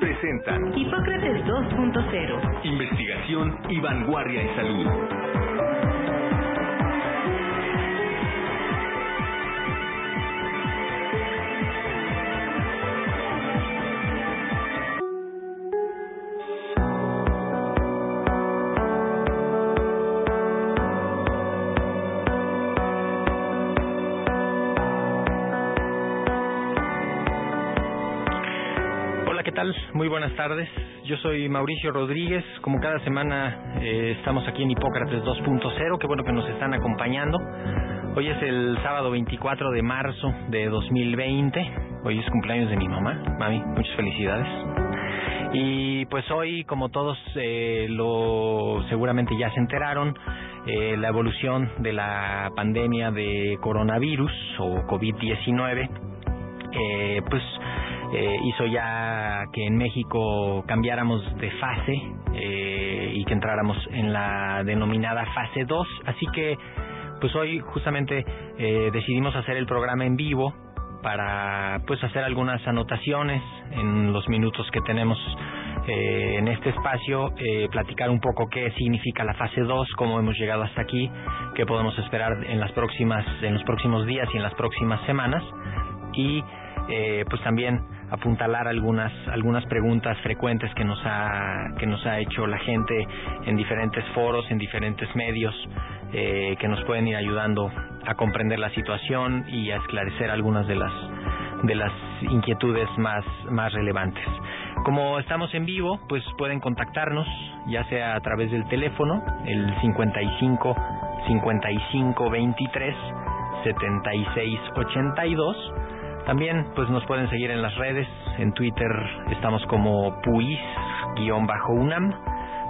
presentan Hipócrates 2.0. Investigación y vanguardia en salud. Tal? Muy buenas tardes. Yo soy Mauricio Rodríguez. Como cada semana eh, estamos aquí en Hipócrates 2.0. Qué bueno que nos están acompañando. Hoy es el sábado 24 de marzo de 2020. Hoy es cumpleaños de mi mamá. Mami, muchas felicidades. Y pues hoy, como todos eh, lo seguramente ya se enteraron, eh, la evolución de la pandemia de coronavirus o COVID-19, eh, pues eh, hizo ya que en México cambiáramos de fase eh, y que entráramos en la denominada fase 2. Así que, pues hoy justamente eh, decidimos hacer el programa en vivo para pues hacer algunas anotaciones en los minutos que tenemos eh, en este espacio, eh, platicar un poco qué significa la fase 2, cómo hemos llegado hasta aquí, qué podemos esperar en las próximas en los próximos días y en las próximas semanas y eh, pues también apuntalar algunas algunas preguntas frecuentes que nos ha que nos ha hecho la gente en diferentes foros en diferentes medios eh, que nos pueden ir ayudando a comprender la situación y a esclarecer algunas de las de las inquietudes más más relevantes. Como estamos en vivo pues pueden contactarnos ya sea a través del teléfono el 55 55 23 76 82 también pues nos pueden seguir en las redes, en Twitter estamos como puis-unam,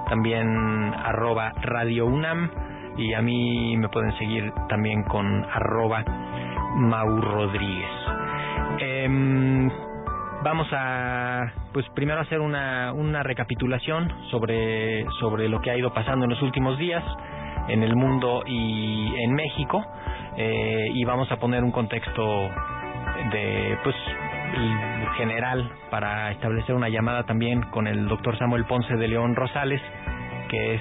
también arroba radio unam. Y a mí me pueden seguir también con arroba Mau Rodríguez. Em, vamos a pues primero hacer una, una recapitulación sobre, sobre lo que ha ido pasando en los últimos días en el mundo y en México. Eh, y vamos a poner un contexto de pues general para establecer una llamada también con el doctor Samuel Ponce de León Rosales que es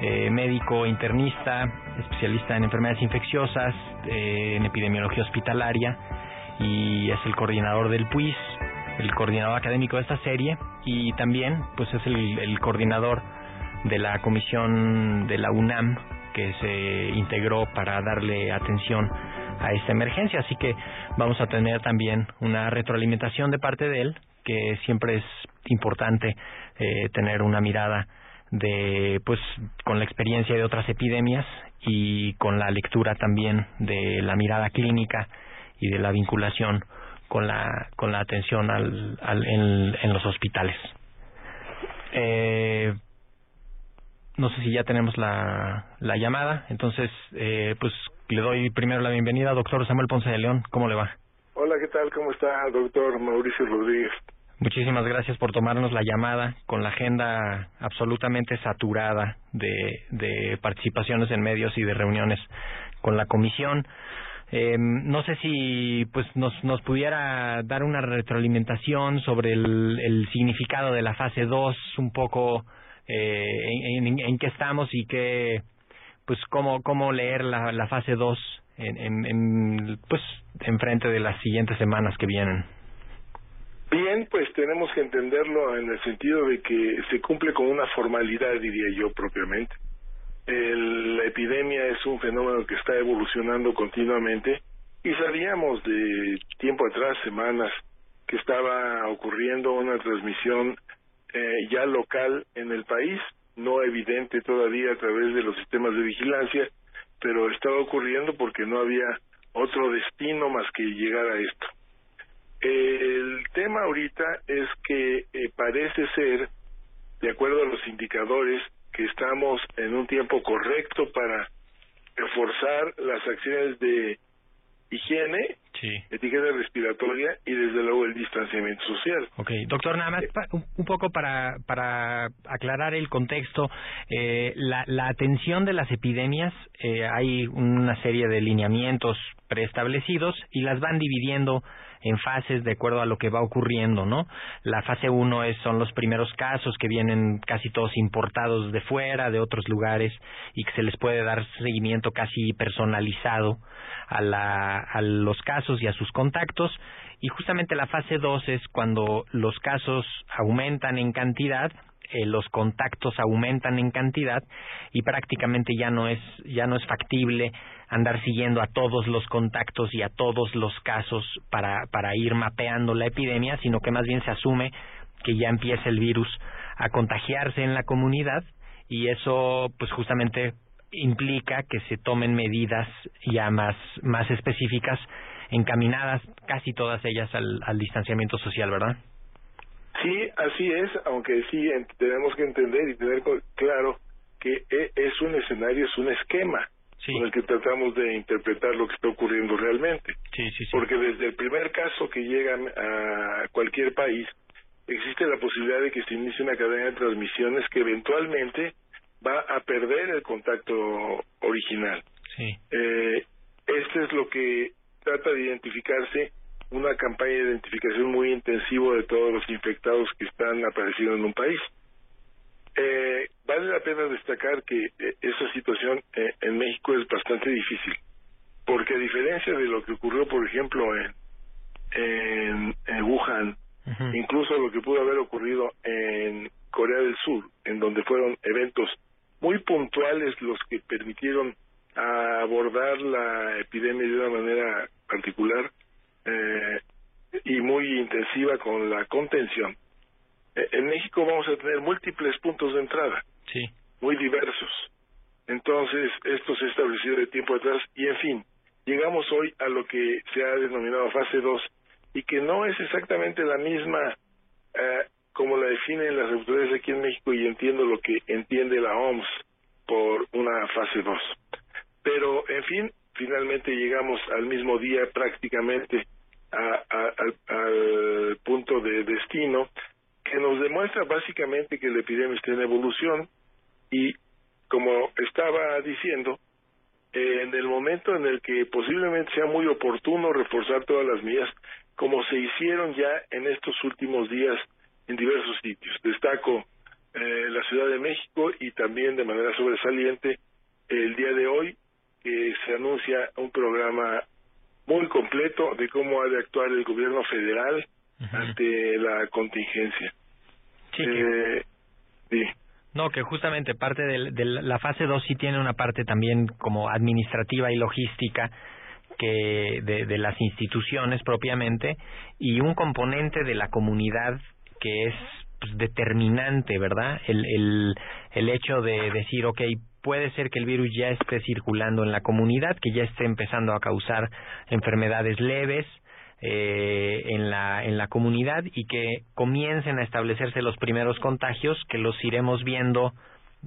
eh, médico internista especialista en enfermedades infecciosas eh, en epidemiología hospitalaria y es el coordinador del PUIS el coordinador académico de esta serie y también pues es el coordinador de la comisión de la UNAM que se integró para darle atención a esta emergencia. Así que vamos a tener también una retroalimentación de parte de él, que siempre es importante eh, tener una mirada de, pues, con la experiencia de otras epidemias y con la lectura también de la mirada clínica y de la vinculación con la con la atención al, al en, los hospitales. Eh, no sé si ya tenemos la, la llamada, entonces eh, pues le doy primero la bienvenida a doctor Samuel Ponce de León. ¿Cómo le va? Hola, ¿qué tal? ¿Cómo está, doctor Mauricio Rodríguez? Muchísimas gracias por tomarnos la llamada con la agenda absolutamente saturada de, de participaciones en medios y de reuniones con la comisión. Eh, no sé si pues nos, nos pudiera dar una retroalimentación sobre el, el significado de la fase 2, un poco eh, en, en, en qué estamos y qué pues cómo cómo leer la, fase 2 en, en, en pues de las siguientes semanas que vienen. Bien, pues tenemos que entenderlo en el sentido de que se cumple con una formalidad, diría yo propiamente. El, la epidemia es un fenómeno que está evolucionando continuamente y sabíamos de tiempo atrás, semanas, que estaba ocurriendo una transmisión eh, ya local en el país, no evidente todavía a través de los sistemas de vigilancia, pero estaba ocurriendo porque no había otro destino más que llegar a esto. El tema ahorita es que eh, parece ser de acuerdo a los indicadores, que estamos en un tiempo correcto para reforzar las acciones de higiene, Sí. etiqueta respiratoria y desde luego el distanciamiento social. Ok, doctor, nada más pa- un poco para, para aclarar el contexto, eh, la, la atención de las epidemias, eh, hay una serie de lineamientos preestablecidos y las van dividiendo en fases de acuerdo a lo que va ocurriendo, ¿no? La fase 1 es, son los primeros casos que vienen casi todos importados de fuera, de otros lugares, y que se les puede dar seguimiento casi personalizado a, la, a los casos y a sus contactos. Y justamente la fase 2 es cuando los casos aumentan en cantidad, eh, los contactos aumentan en cantidad y prácticamente ya no es ya no es factible andar siguiendo a todos los contactos y a todos los casos para para ir mapeando la epidemia, sino que más bien se asume que ya empieza el virus a contagiarse en la comunidad y eso pues justamente implica que se tomen medidas ya más más específicas encaminadas casi todas ellas al, al distanciamiento social, ¿verdad? Sí, así es, aunque sí en- tenemos que entender y tener claro que e- es un escenario, es un esquema Sí. con el que tratamos de interpretar lo que está ocurriendo realmente. Sí, sí, sí. Porque desde el primer caso que llega a cualquier país, existe la posibilidad de que se inicie una cadena de transmisiones que eventualmente va a perder el contacto original. Sí. Eh, este es lo que trata de identificarse una campaña de identificación muy intensivo de todos los infectados que están apareciendo en un país. Eh, vale la pena destacar que eh, esa situación eh, en México es bastante difícil, porque a diferencia de lo que ocurrió, por ejemplo, en, en, en Wuhan, incluso lo que pudo haber ocurrido en Corea del Sur, en donde fueron eventos muy puntuales los que permitieron abordar la epidemia de una manera particular eh, y muy intensiva con la contención. Eh, en México vamos a tener múltiples puntos de entrada, Sí. muy diversos. Entonces, esto se ha establecido de tiempo atrás y, en fin, llegamos hoy a lo que se ha denominado fase 2 y que no es exactamente la misma eh, como la definen las autoridades aquí en México y entiendo lo que entiende la OMS por una fase 2. Pero, en fin, finalmente llegamos al mismo día prácticamente a- al punto de destino que nos demuestra básicamente que la epidemia está en evolución y como estaba diciendo, eh, en el momento en el que posiblemente sea muy oportuno reforzar todas las medidas, como se hicieron ya en estos últimos días en diversos sitios. Destaco eh, la Ciudad de México y también de manera sobresaliente el día de hoy que se anuncia un programa muy completo de cómo ha de actuar el gobierno federal ante la contingencia. Sí, que- Eh, sí. No, que justamente parte de, de la fase 2 sí tiene una parte también como administrativa y logística que de, de las instituciones propiamente y un componente de la comunidad que es pues, determinante, ¿verdad? El, el, el hecho de decir, ok, puede ser que el virus ya esté circulando en la comunidad, que ya esté empezando a causar enfermedades leves, eh, en la en la comunidad y que comiencen a establecerse los primeros contagios que los iremos viendo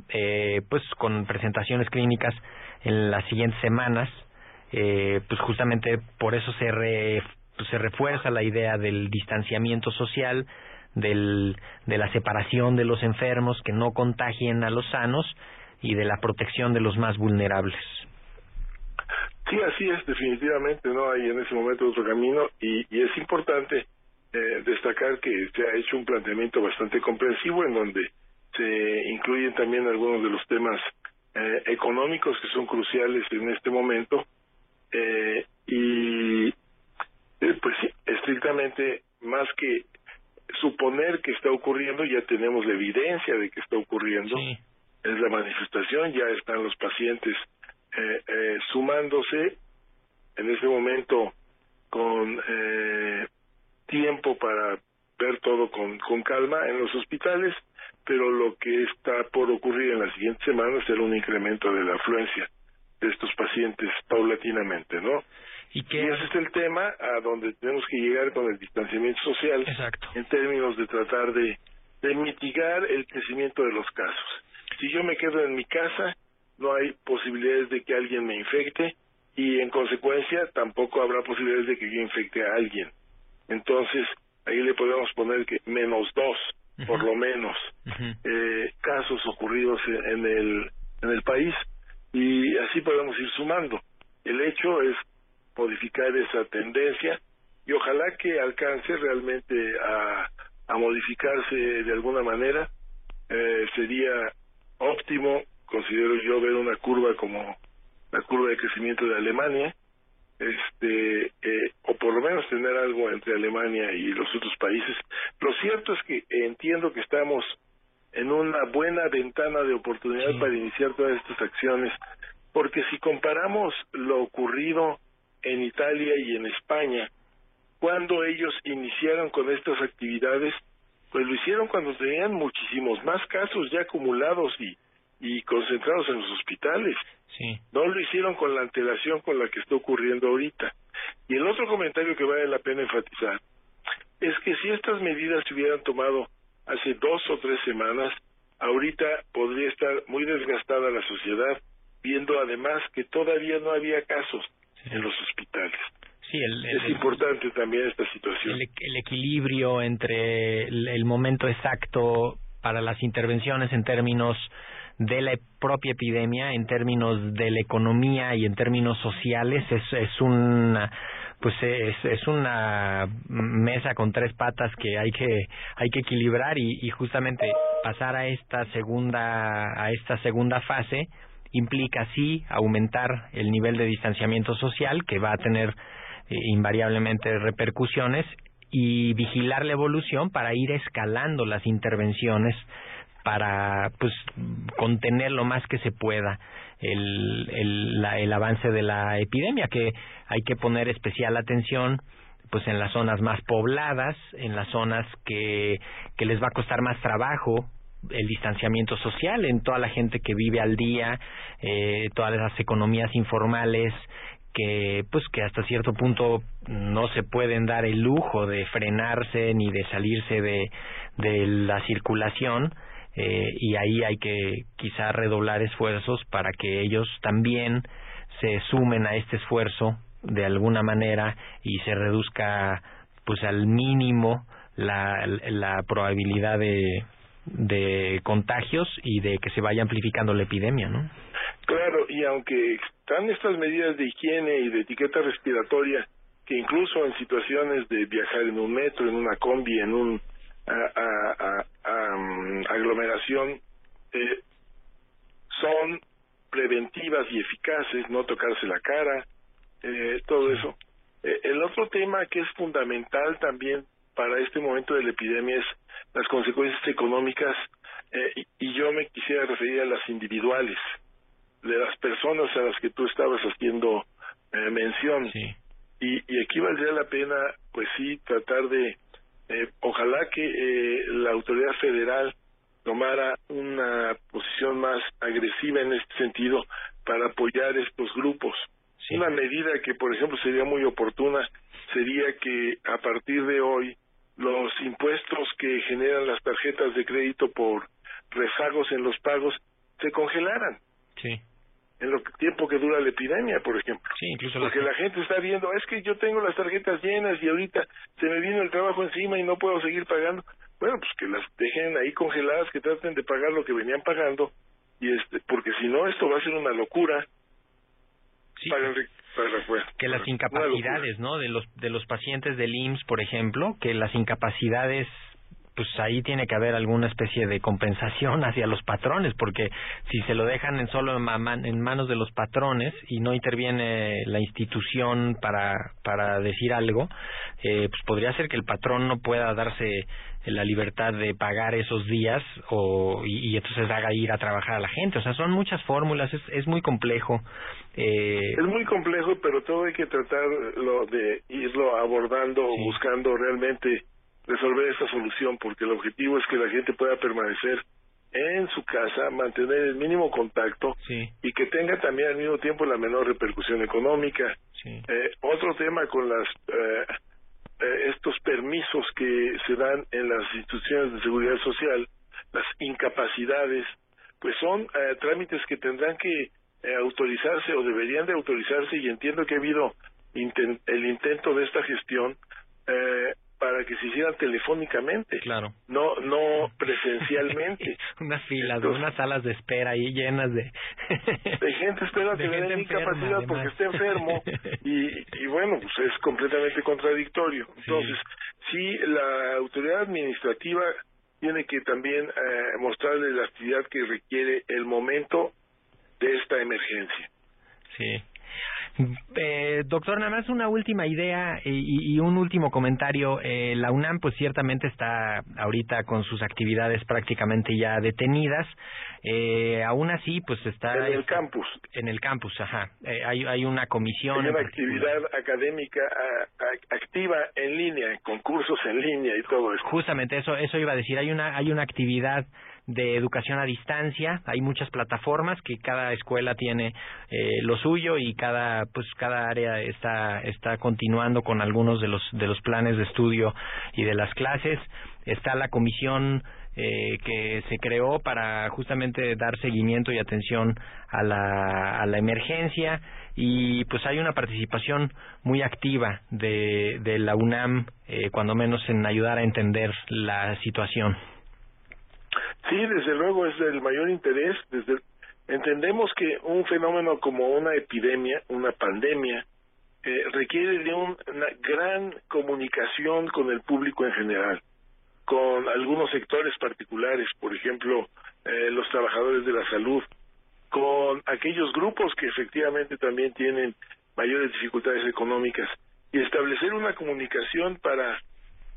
eh, pues con presentaciones clínicas en las siguientes semanas. Eh, pues justamente por eso se re- pues se refuerza la idea del distanciamiento social del, de la separación de los enfermos que no contagien a los sanos y de la protección de los más vulnerables. Sí, así es, definitivamente no hay en ese momento otro camino y, y es importante eh, destacar que se ha hecho un planteamiento bastante comprensivo en donde se incluyen también algunos de los temas eh, económicos que son cruciales en este momento eh, y eh, pues sí, estrictamente más que suponer que está ocurriendo ya tenemos la evidencia de que está ocurriendo. Sí es la manifestación, ya están los pacientes eh, eh, sumándose en este momento con eh, tiempo para ver todo con, con calma en los hospitales, pero lo que está por ocurrir en las siguientes semanas será un incremento de la afluencia de estos pacientes paulatinamente, ¿no? y ese es el tema a donde tenemos que llegar con el distanciamiento social exacto en términos de tratar de de mitigar el crecimiento de los casos. Si yo me quedo en mi casa, no hay posibilidades de que alguien me infecte y en consecuencia tampoco habrá posibilidades de que yo infecte a alguien. Entonces, ahí le podemos poner que menos dos, por lo menos, eh, casos ocurridos en el, en el país y así podemos ir sumando. El hecho es modificar esa tendencia y ojalá que alcance realmente a, a modificarse de alguna manera. Eh, sería óptimo, considero yo, ver una curva como la curva de crecimiento de Alemania, este eh, o por lo menos tener algo entre Alemania y los otros países. Lo cierto es que entiendo que estamos en una buena ventana de oportunidad para iniciar todas estas acciones, porque si comparamos lo ocurrido en Italia y en España, cuando ellos iniciaron con estas actividades, pues lo hicieron cuando tenían muchísimos más casos ya acumulados y, y concentrados en los hospitales. Sí. No lo hicieron con la antelación con la que está ocurriendo ahorita. Y el otro comentario que vale la pena enfatizar es que si estas medidas se hubieran tomado hace dos o tres semanas, ahorita podría estar muy desgastada la sociedad, viendo además que todavía no había casos en los hospitales. Sí, el, es importante también esta situación. El, equilibrio entre el, momento exacto para las intervenciones en términos de la propia epidemia, en términos de la economía y en términos sociales, es, es una pues es, es una mesa con tres patas que hay que hay que equilibrar y, y justamente pasar a esta segunda a esta segunda fase implica sí aumentar el nivel de distanciamiento social que va a tener eh, invariablemente repercusiones y vigilar la evolución para ir escalando las intervenciones para pues contener lo más que se pueda el, el, el avance de la epidemia que hay que poner especial atención pues en las zonas más pobladas, en las zonas que, que les va a costar más trabajo el distanciamiento social en toda la gente que vive al día, eh, todas las economías informales que pues que hasta cierto punto no se pueden dar el lujo de frenarse ni de salirse de, de la circulación eh, y ahí hay que quizá redoblar esfuerzos para que ellos también se sumen a este esfuerzo de alguna manera y se reduzca pues al mínimo la, la probabilidad de, de contagios y de que se vaya amplificando la epidemia, ¿no? Claro, y aunque están estas medidas de higiene y de etiqueta respiratoria, que incluso en situaciones de viajar en un metro, en una combi, en un a, mm, aglomeración, eh, son preventivas y eficaces, no tocarse la cara, eh, todo eso. Eh, el otro tema que es fundamental también para este momento de la epidemia es las consecuencias económicas eh, y, yo me quisiera referir a las individuales, de las personas a las que tú estabas haciendo eh, mención. Y, y aquí valdría la pena, pues sí, tratar de, eh, ojalá que eh, la autoridad federal tomara una posición más agresiva en este sentido para apoyar estos grupos. Una medida que, por ejemplo, sería muy oportuna sería que a partir de hoy los impuestos que generan las tarjetas de crédito por rezagos en los pagos se congelaran. Sí. En lo tiempo que dura la epidemia, por ejemplo. Sí, incluso Porque la gente está viendo, es que yo tengo las tarjetas llenas y ahorita se me vino el trabajo encima y no puedo seguir pagando. Bueno, pues que las dejen ahí congeladas, que traten de pagar lo que venían pagando y este, porque si no esto va a ser una locura. Sí. Para que las incapacidades, ¿no? De los de los pacientes del IMSS, por ejemplo, que las incapacidades pues ahí tiene que haber alguna especie de compensación hacia los patrones, porque si se lo dejan en solo en manos de los patrones y no interviene la institución para, para decir algo, eh, pues podría ser que el patrón no pueda darse la libertad de pagar esos días o y, y, entonces haga ir a trabajar a la gente. O sea, son muchas fórmulas, es, es muy complejo. Eh... Es muy complejo, pero todo hay que tratarlo de irlo abordando, buscando realmente resolver esta solución, porque el objetivo es que la gente pueda permanecer en su casa, mantener el mínimo contacto y que tenga también al mismo tiempo la menor repercusión económica. Eh, otro tema con las eh, eh, estos permisos que se dan en las instituciones de seguridad social, las incapacidades, pues son eh, trámites que tendrán que eh, autorizarse o deberían de autorizarse y entiendo que ha habido el intento de esta gestión eh, para que se hicieran telefónicamente, claro. no no presencialmente. unas filas, unas salas de espera ahí llenas de de gente espera que le den incapacidad porque está enfermo y, y bueno, pues es completamente contradictorio. Entonces, sí, la autoridad administrativa tiene que también eh, mostrarle la actividad que requiere el momento de esta emergencia. Sí. Eh, doctor, nada más una última idea y, y un último comentario. Eh, la UNAM, pues ciertamente está ahorita con sus actividades prácticamente ya detenidas. Eh, aún así, pues está en el campus. En el campus, ajá. Eh, hay, hay una comisión. Hay una actividad académica activa en línea, concursos en línea y todo eso. Justamente eso, eso iba a decir. Hay una, hay una actividad de educación a distancia. Hay muchas plataformas que cada escuela tiene eh, lo suyo y cada pues cada área está está continuando con algunos de los de los planes de estudio y de las clases. Está la comisión eh, que se creó para justamente dar seguimiento y atención a la, a la emergencia y pues hay una participación muy activa de, de la UNAM, eh, cuando menos en ayudar a entender la situación. Sí, desde luego es del mayor interés. Desde entendemos que un fenómeno como una epidemia, una pandemia, eh, requiere de una gran comunicación con el público en general, con algunos sectores particulares, por ejemplo, eh, los trabajadores de la salud, con aquellos grupos que efectivamente también tienen mayores dificultades económicas y establecer una comunicación para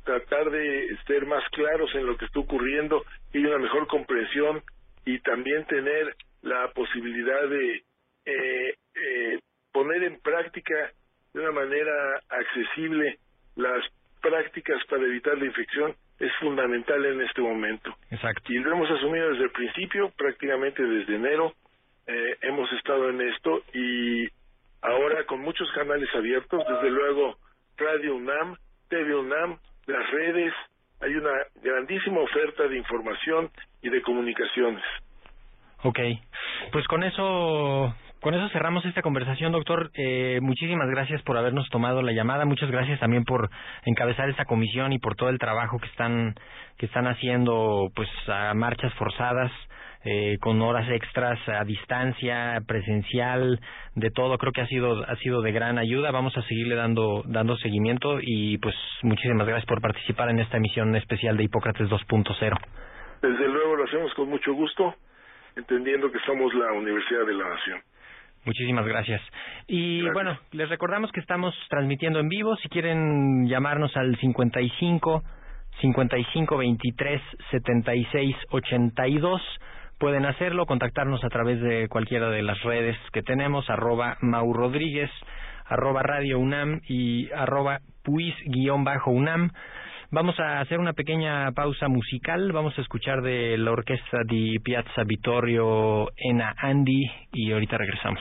tratar de ser más claros en lo que está ocurriendo y una mejor comprensión y también tener la posibilidad de eh, eh, poner en práctica de una manera accesible las prácticas para evitar la infección es fundamental en este momento. Exacto. Y lo hemos asumido desde el principio, prácticamente desde enero, eh, hemos estado en esto y ahora con muchos canales abiertos, desde luego Radio UNAM, TV UNAM, las redes, hay una grandísima oferta de información y de comunicaciones. Ok, pues con eso con eso cerramos esta conversación, doctor. Eh, muchísimas gracias por habernos tomado la llamada. Muchas gracias también por encabezar esta comisión y por todo el trabajo que están que están haciendo, pues a marchas forzadas eh, con horas extras a distancia, presencial, de todo. Creo que ha sido ha sido de gran ayuda. Vamos a seguirle dando dando seguimiento y pues muchísimas gracias por participar en esta emisión especial de Hipócrates 2.0. Desde luego lo hacemos con mucho gusto, entendiendo que somos la Universidad de la Nación. Muchísimas gracias. Y bueno, les recordamos que estamos transmitiendo en vivo. Si quieren llamarnos al 55 55 23 76 82 pueden hacerlo, contactarnos a través de cualquiera de las redes que tenemos, arroba Mau Rodríguez, arroba Radio UNAM y arroba puis-UNAM. Vamos a hacer una pequeña pausa musical, vamos a escuchar de la orquesta di Piazza Vittorio Ena Andy y ahorita regresamos.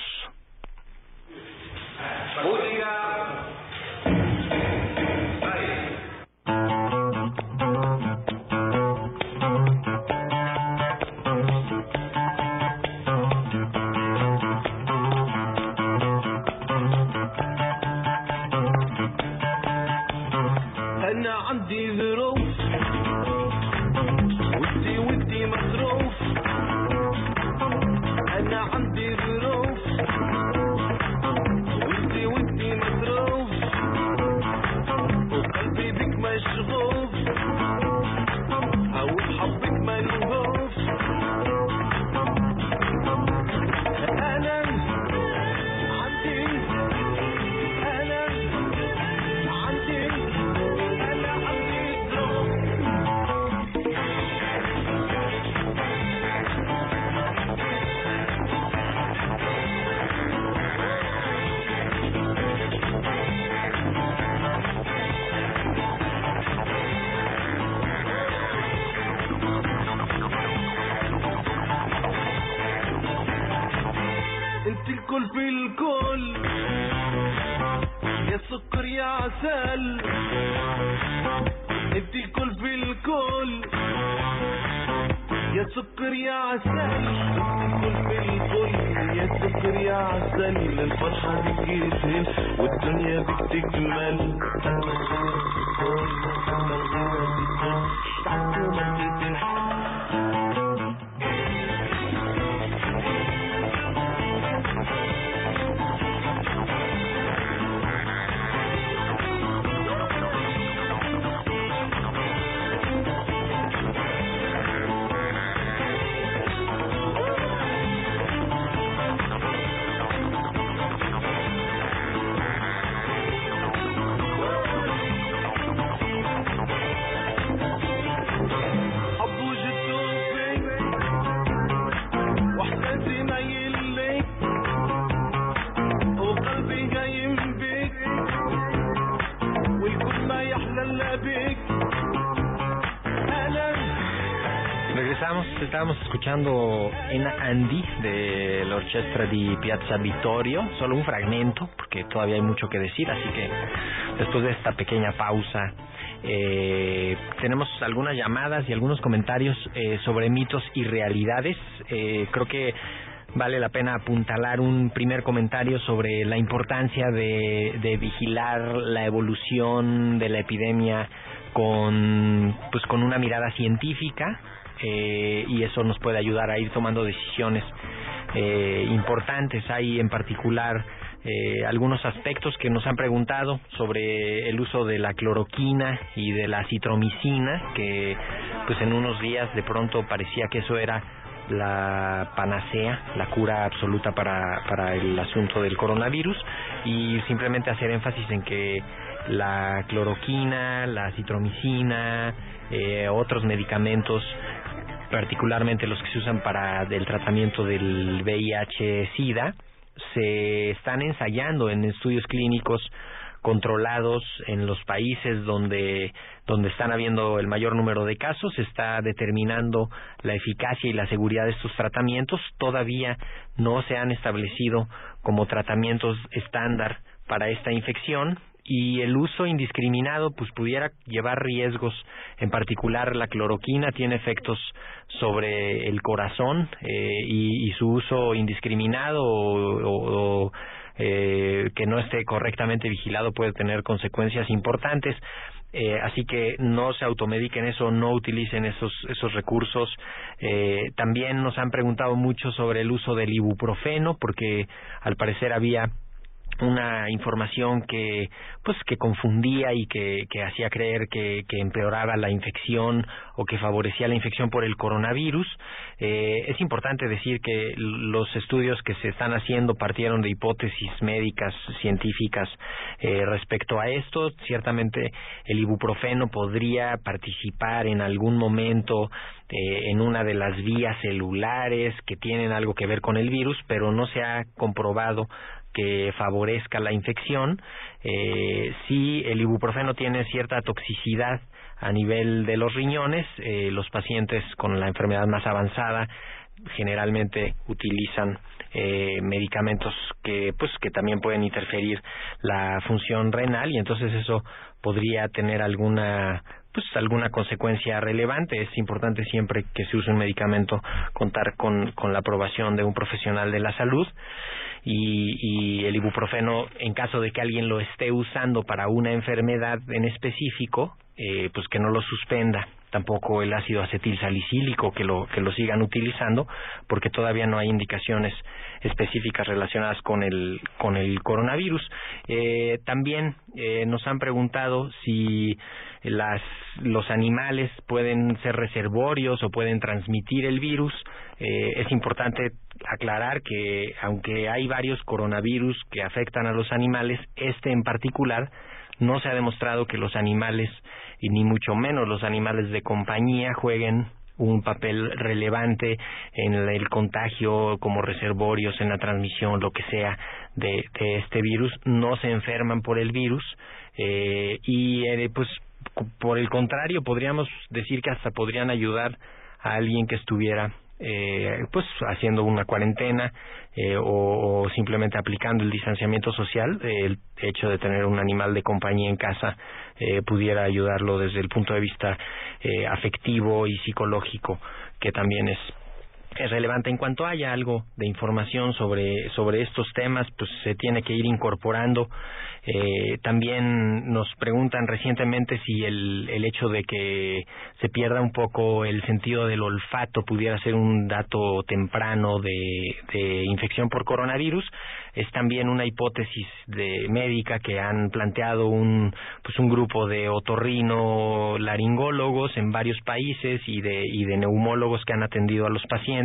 Escuchando en Andy de la orquesta di Piazza Vittorio, solo un fragmento, porque todavía hay mucho que decir, así que después de esta pequeña pausa, eh, tenemos algunas llamadas y algunos comentarios eh, sobre mitos y realidades. Eh, creo que vale la pena apuntalar un primer comentario sobre la importancia de, de vigilar la evolución de la epidemia con pues con una mirada científica eh, y eso nos puede ayudar a ir tomando decisiones eh, importantes. Hay en particular eh, algunos aspectos que nos han preguntado sobre el uso de la cloroquina y de la citromicina, que pues en unos días de pronto parecía que eso era la panacea, la cura absoluta para, para el asunto del coronavirus y simplemente hacer énfasis en que la cloroquina, la citromicina, eh, otros medicamentos particularmente los que se usan para el tratamiento del VIH-Sida, se están ensayando en estudios clínicos controlados en los países donde donde están habiendo el mayor número de casos, se está determinando la eficacia y la seguridad de estos tratamientos, todavía no se han establecido como tratamientos estándar para esta infección y el uso indiscriminado pues pudiera llevar riesgos en particular la cloroquina tiene efectos sobre el corazón eh, y, y, su uso indiscriminado o, eh, que no esté correctamente vigilado puede tener consecuencias importantes eh, así que no se automediquen eso, no utilicen esos esos recursos. Eh, también nos han preguntado mucho sobre el uso del ibuprofeno, porque al parecer había una información que pues que confundía y que, que hacía creer que, que, empeoraba la infección o que favorecía la infección por el coronavirus. Eh, es importante decir que los estudios que se están haciendo partieron de hipótesis médicas, científicas eh, respecto a esto. Ciertamente el ibuprofeno podría participar en algún momento eh, en una de las vías celulares que tienen algo que ver con el virus, pero no se ha comprobado que favorezca la infección. Eh, si el ibuprofeno tiene cierta toxicidad a nivel de los riñones, eh, los pacientes con la enfermedad más avanzada generalmente utilizan eh, medicamentos que pues que también pueden interferir la función renal y entonces eso podría tener alguna pues alguna consecuencia relevante es importante siempre que se use un medicamento contar con, con la aprobación de un profesional de la salud y, y el ibuprofeno en caso de que alguien lo esté usando para una enfermedad en específico eh, pues que no lo suspenda. Tampoco el ácido acetil salicílico que lo que lo sigan utilizando porque todavía no hay indicaciones específicas relacionadas con el con el coronavirus. Eh, también eh, nos han preguntado si las los animales pueden ser reservorios o pueden transmitir el virus eh, es importante aclarar que aunque hay varios coronavirus que afectan a los animales este en particular no se ha demostrado que los animales y ni mucho menos los animales de compañía jueguen un papel relevante en el contagio como reservorios, en la transmisión, lo que sea de, este virus, no se enferman por el virus eh, y eh, pues por el contrario podríamos decir que hasta podrían ayudar a alguien que estuviera eh, pues haciendo una cuarentena eh, o, simplemente aplicando el distanciamiento social, el hecho de tener un animal de compañía en casa eh, pudiera ayudarlo desde el punto de vista eh, afectivo y psicológico, que también es es relevante. En cuanto haya algo de información sobre, sobre estos temas, pues se tiene que ir incorporando. Eh, también nos preguntan recientemente si el, el hecho de que se pierda un poco el sentido del olfato pudiera ser un dato temprano de, de infección por coronavirus. Es también una hipótesis de médica que han planteado un, pues un grupo de otorrino laringólogos en varios países y de, y de neumólogos que han atendido a los pacientes.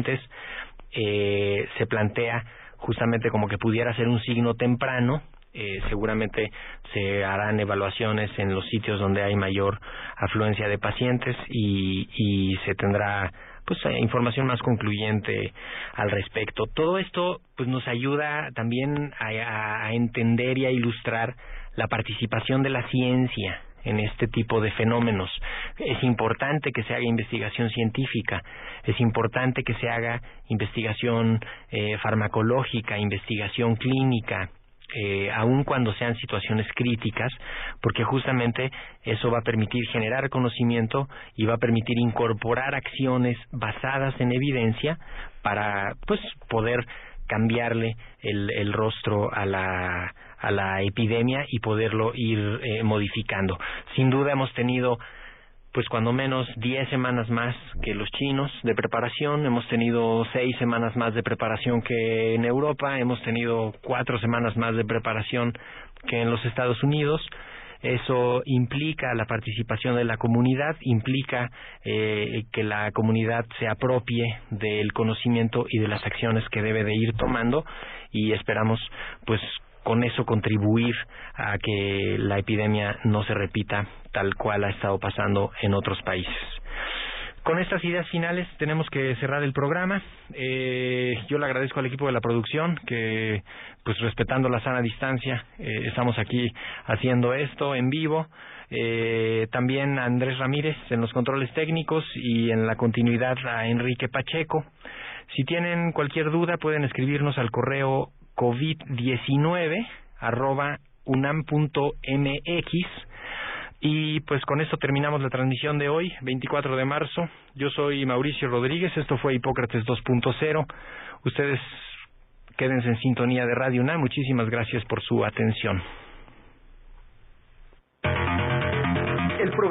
Eh, se plantea justamente como que pudiera ser un signo temprano eh, seguramente se harán evaluaciones en los sitios donde hay mayor afluencia de pacientes y, y se tendrá pues información más concluyente al respecto. Todo esto pues nos ayuda también a, a entender y a ilustrar la participación de la ciencia en este tipo de fenómenos. Es importante que se haga investigación científica, es importante que se haga investigación eh, farmacológica, investigación clínica, eh, aun cuando sean situaciones críticas, porque justamente eso va a permitir generar conocimiento y va a permitir incorporar acciones basadas en evidencia para pues poder cambiarle el, el rostro a la a la epidemia y poderlo ir eh, modificando. Sin duda hemos tenido pues cuando menos 10 semanas más que los chinos de preparación, hemos tenido 6 semanas más de preparación que en Europa, hemos tenido 4 semanas más de preparación que en los Estados Unidos. Eso implica la participación de la comunidad, implica eh, que la comunidad se apropie del conocimiento y de las acciones que debe de ir tomando y esperamos pues con eso contribuir a que la epidemia no se repita tal cual ha estado pasando en otros países. Con estas ideas finales tenemos que cerrar el programa. Eh, yo le agradezco al equipo de la producción que, pues respetando la sana distancia, eh, estamos aquí haciendo esto en vivo. Eh, también a Andrés Ramírez en los controles técnicos y en la continuidad a Enrique Pacheco. Si tienen cualquier duda pueden escribirnos al correo covid19 arroba unam.mx y pues con esto terminamos la transmisión de hoy, 24 de marzo. Yo soy Mauricio Rodríguez, esto fue Hipócrates 2.0. Ustedes quédense en sintonía de Radio UNAM. Muchísimas gracias por su atención.